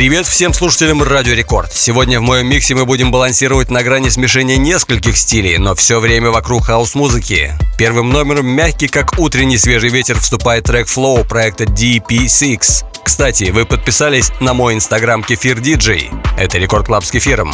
Привет всем слушателям Радио Рекорд. Сегодня в моем миксе мы будем балансировать на грани смешения нескольких стилей, но все время вокруг хаус-музыки. Первым номером мягкий, как утренний свежий ветер, вступает трек Flow проекта DP6. Кстати, вы подписались на мой инстаграм Кефир Диджей. Это Рекорд Клаб с Кефиром.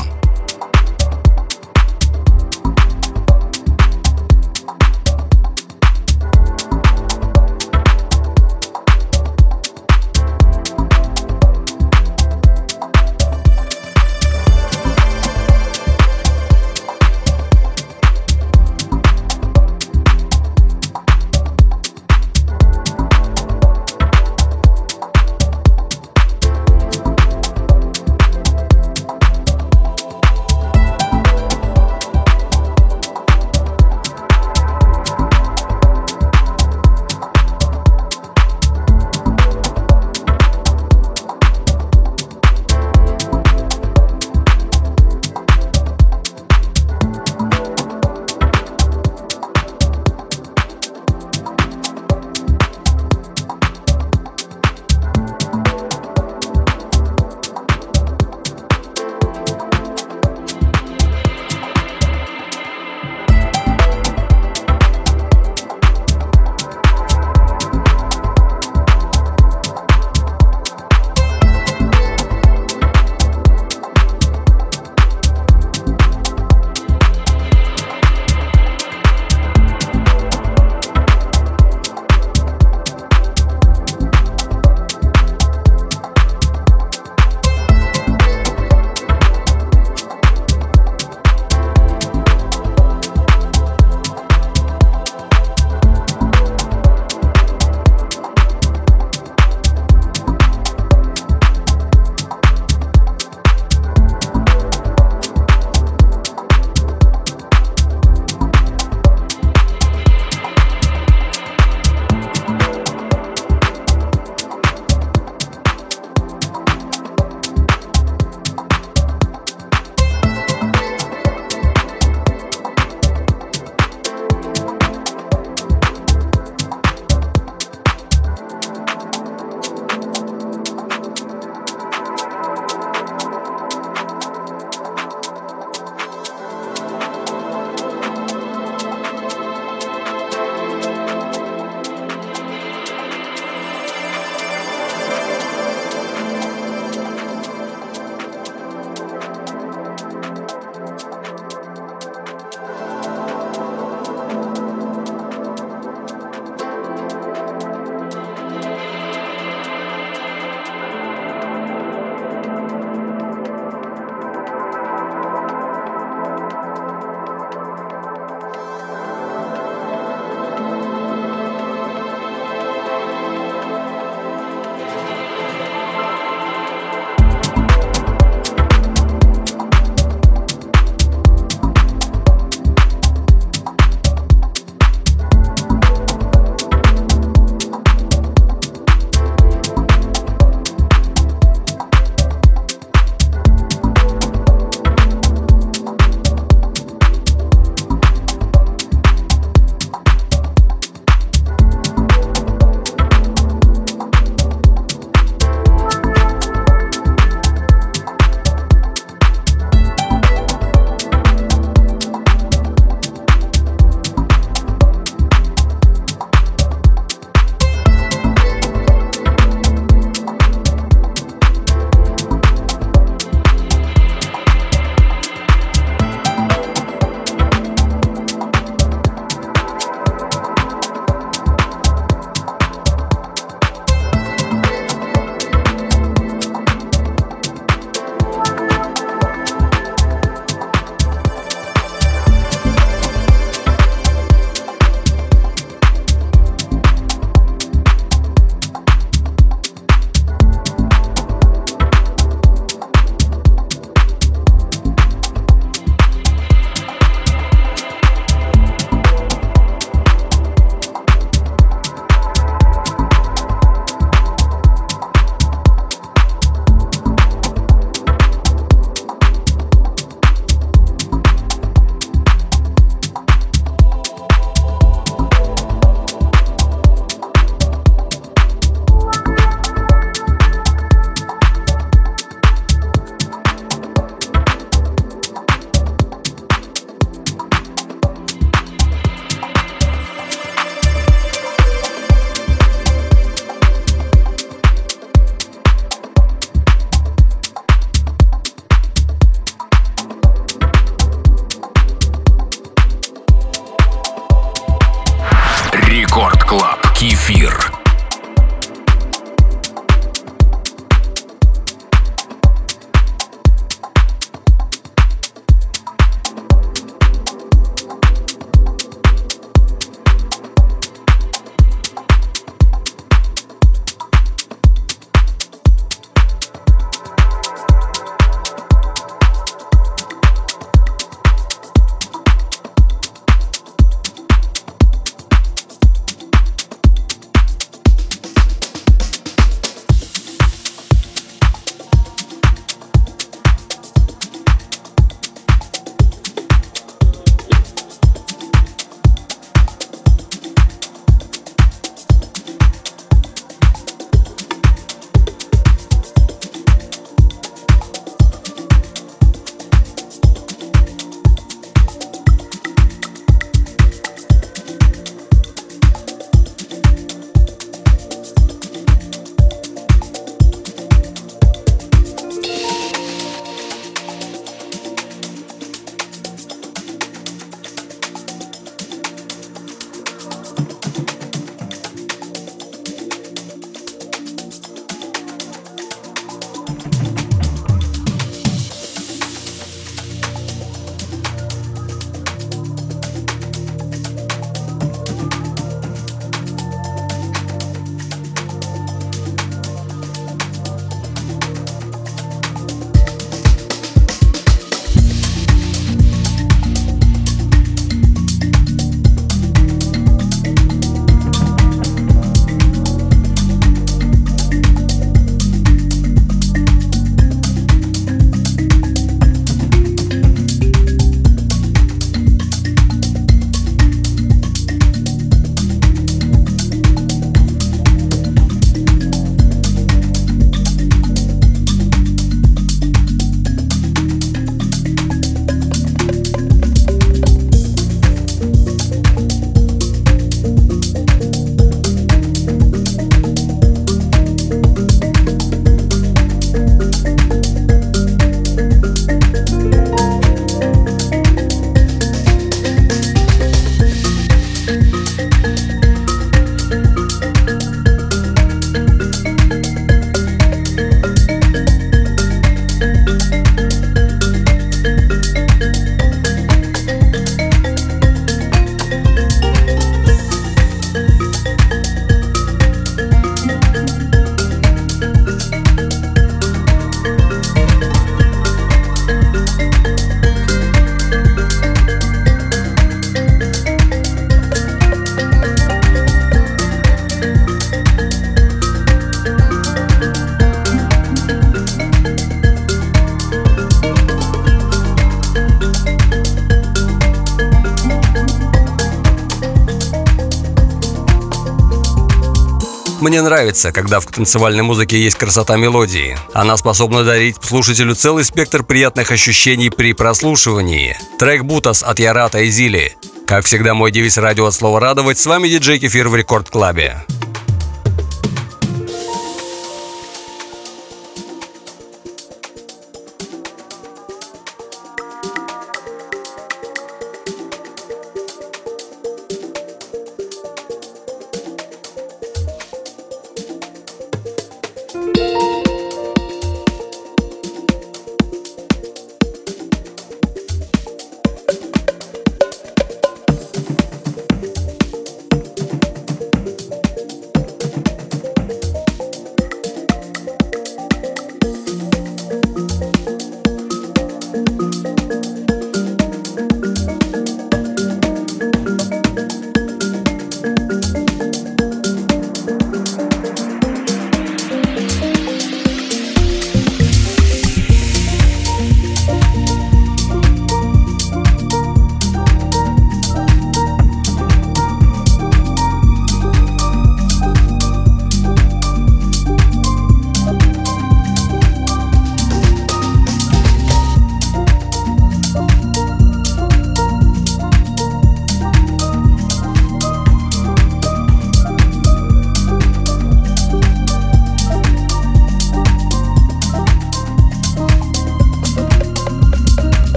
Нравится, когда в танцевальной музыке есть красота мелодии. Она способна дарить слушателю целый спектр приятных ощущений при прослушивании. Трек «Бутас» от Ярата и Зили. Как всегда, мой девиз радио от слова «радовать». С вами диджей Кефир в Рекорд Клабе.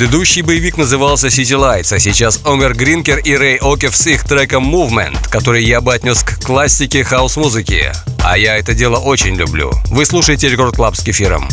Предыдущий боевик назывался City Lights, а сейчас Омер Гринкер и Рэй Окев с их треком Movement, который я бы отнес к классике хаус-музыки. А я это дело очень люблю. Вы слушаете Record Club с кефиром.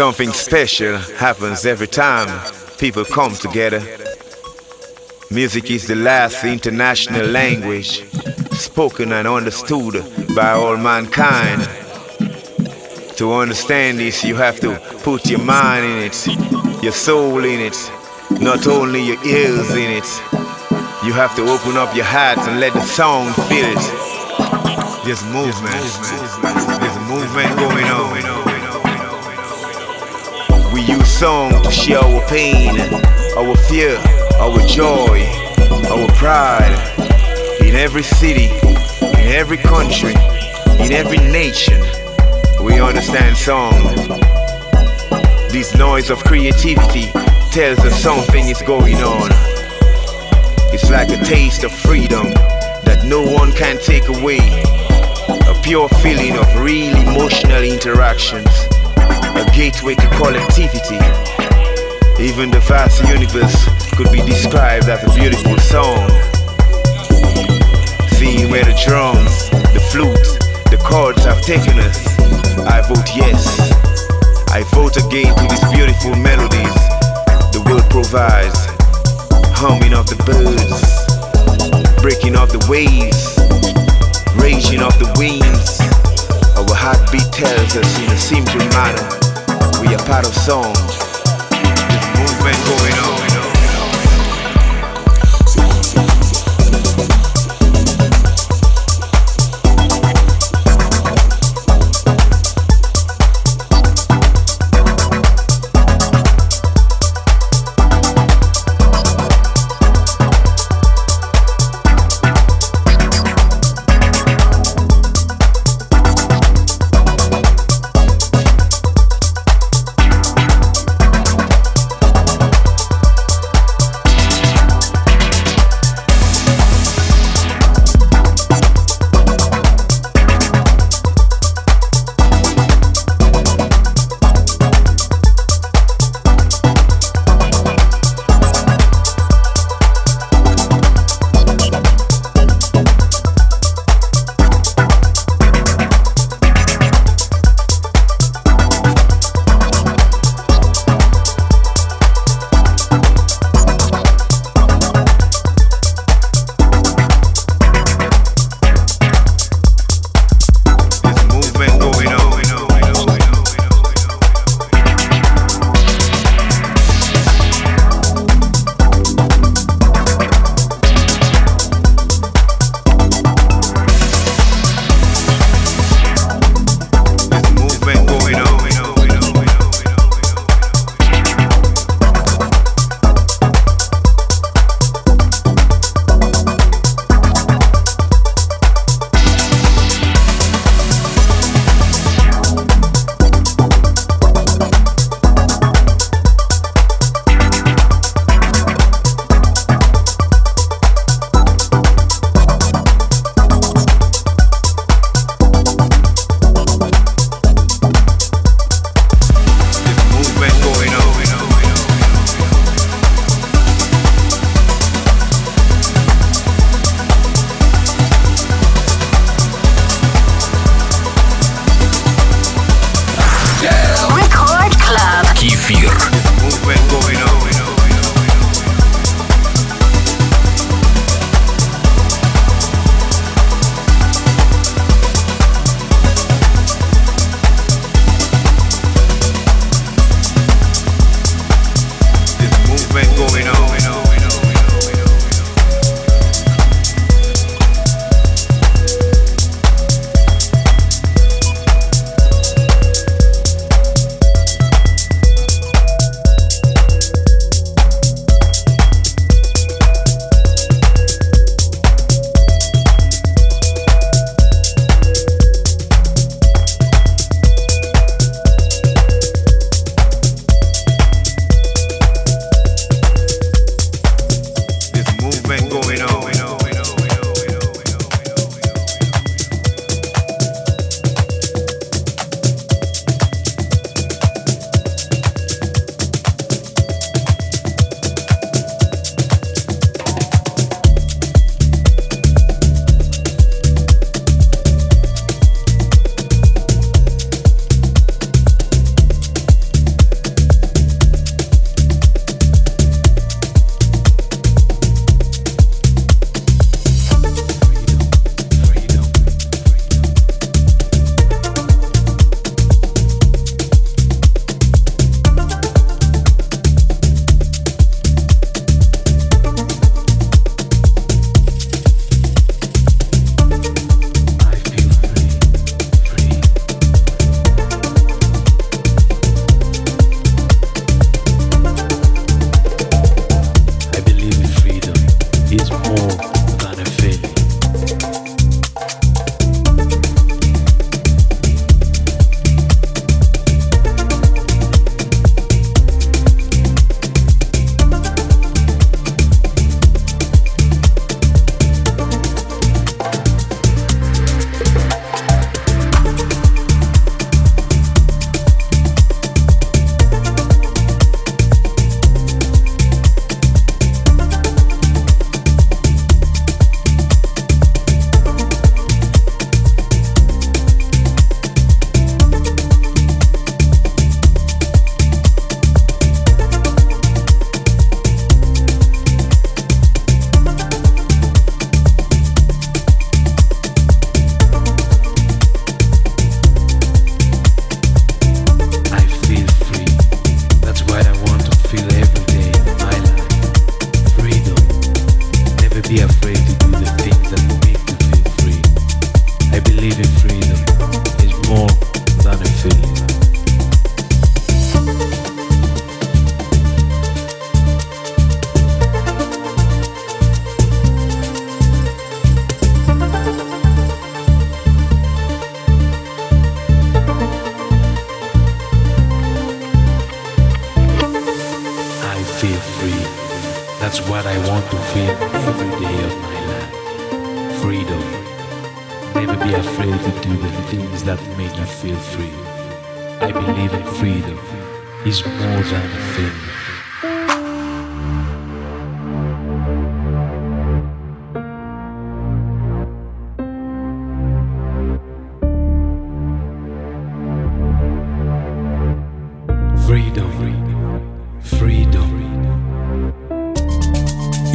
Something special happens every time people come together. Music is the last international language spoken and understood by all mankind. To understand this, you have to put your mind in it, your soul in it, not only your ears in it. You have to open up your heart and let the song fill it. There's movement. There's movement song to share our pain, our fear, our joy, our pride. In every city, in every country, in every nation, we understand song. This noise of creativity tells us something is going on. It's like a taste of freedom that no one can take away. A pure feeling of real emotional interactions. A gateway to collectivity. Even the vast universe could be described as a beautiful song. Seeing where the drums, the flute, the chords have taken us, I vote yes. I vote again to these beautiful melodies the world provides humming of the birds, breaking of the waves, raging of the winds. Our heartbeat tells us it seems to matter. We are part of sound. This movement goes.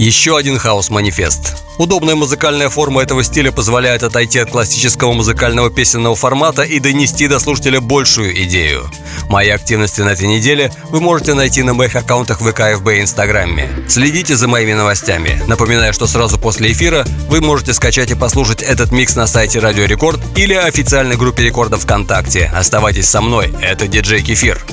Еще один хаос-манифест. Удобная музыкальная форма этого стиля позволяет отойти от классического музыкального песенного формата и донести до слушателя большую идею. Мои активности на этой неделе вы можете найти на моих аккаунтах в ВКФБ и Инстаграме. Следите за моими новостями. Напоминаю, что сразу после эфира вы можете скачать и послушать этот микс на сайте Радио Рекорд или официальной группе рекордов ВКонтакте. Оставайтесь со мной, это диджей Кефир.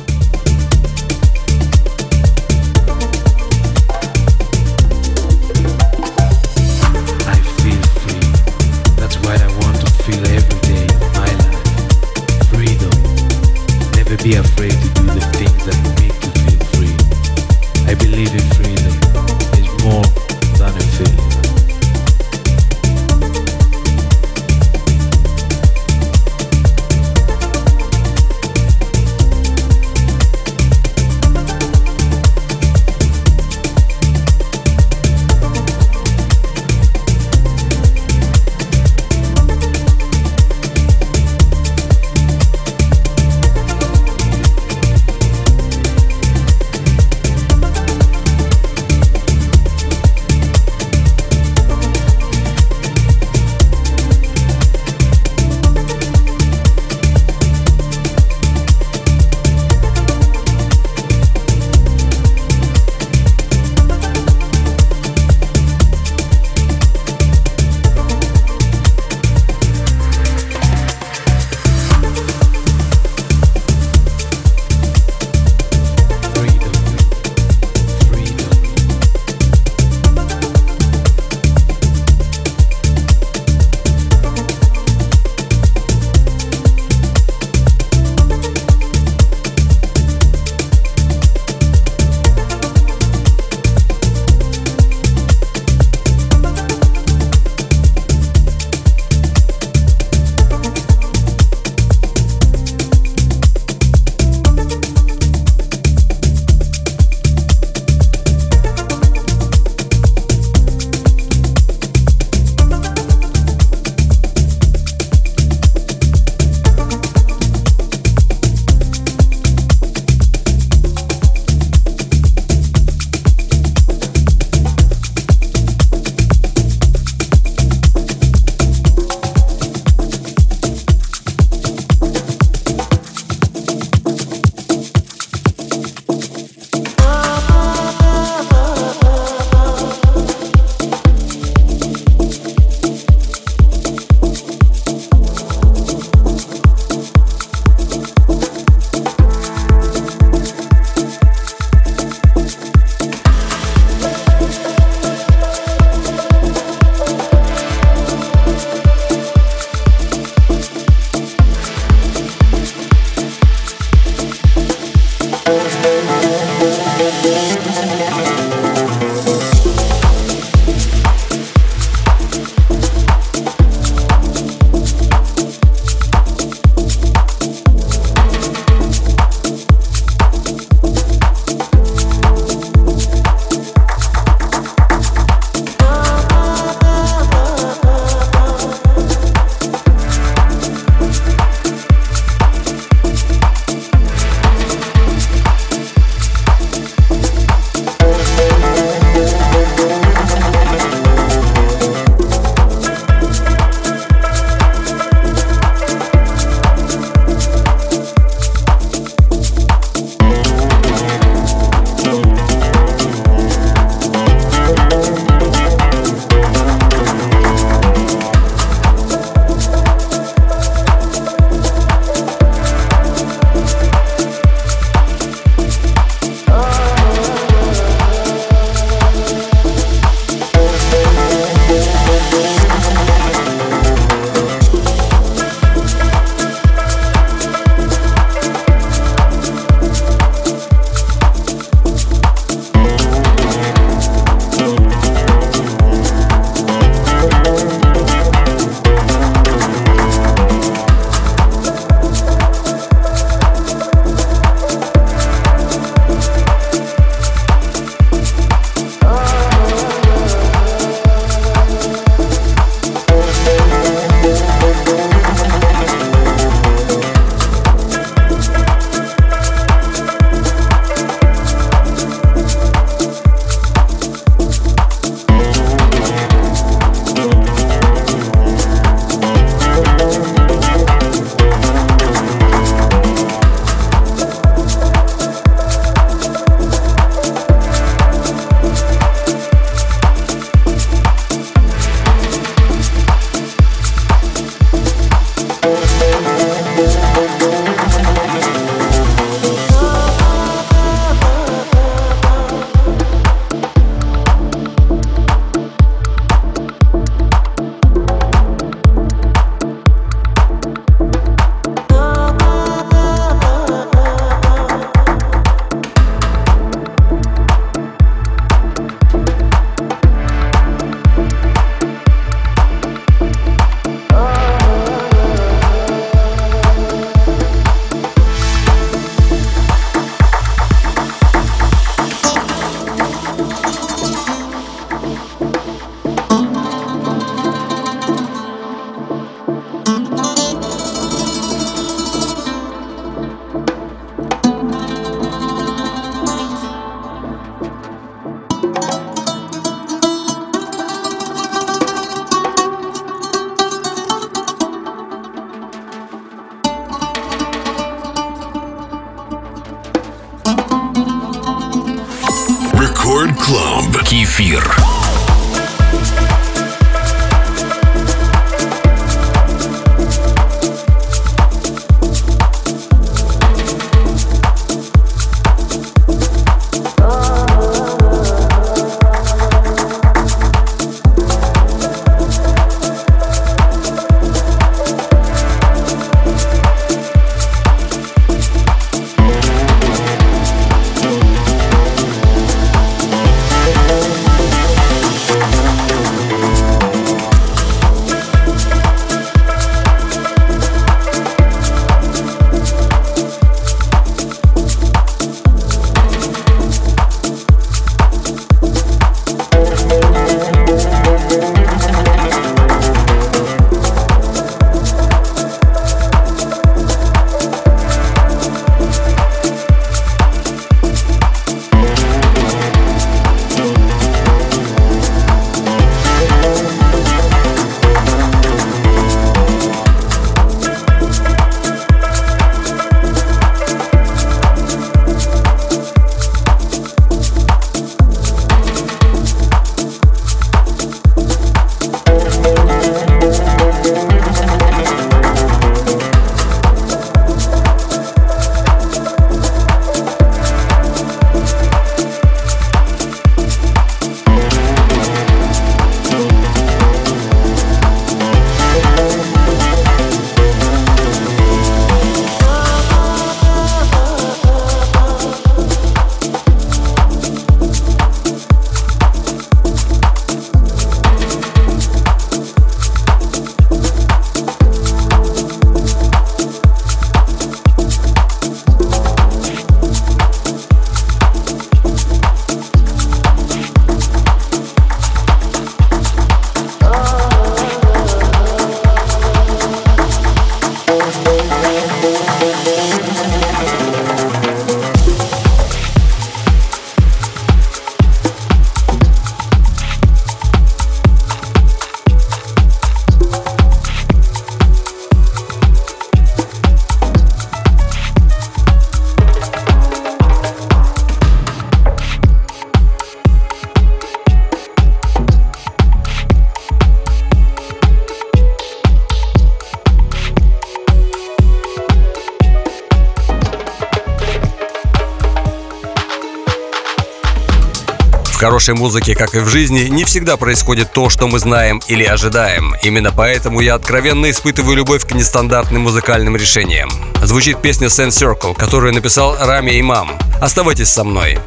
Хорошей музыке, как и в жизни, не всегда происходит то, что мы знаем или ожидаем. Именно поэтому я откровенно испытываю любовь к нестандартным музыкальным решениям. Звучит песня Sand Circle, которую написал Рами Имам. Оставайтесь со мной.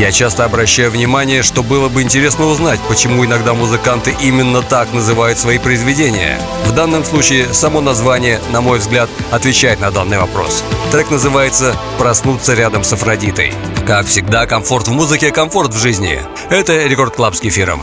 Я часто обращаю внимание, что было бы интересно узнать, почему иногда музыканты именно так называют свои произведения. В данном случае само название, на мой взгляд, отвечает на данный вопрос. Трек называется «Проснуться рядом с Афродитой». Как всегда, комфорт в музыке, комфорт в жизни. Это Record Club с кефиром.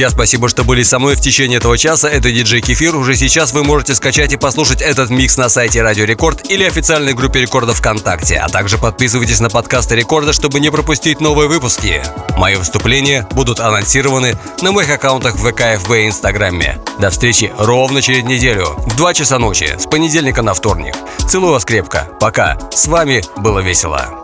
Друзья, спасибо, что были со мной в течение этого часа. Это диджей Кефир. Уже сейчас вы можете скачать и послушать этот микс на сайте Радио Рекорд или официальной группе Рекорда ВКонтакте. А также подписывайтесь на подкасты Рекорда, чтобы не пропустить новые выпуски. Мои выступления будут анонсированы на моих аккаунтах в ВК, ФБ и Инстаграме. До встречи ровно через неделю в 2 часа ночи с понедельника на вторник. Целую вас крепко. Пока. С вами было весело.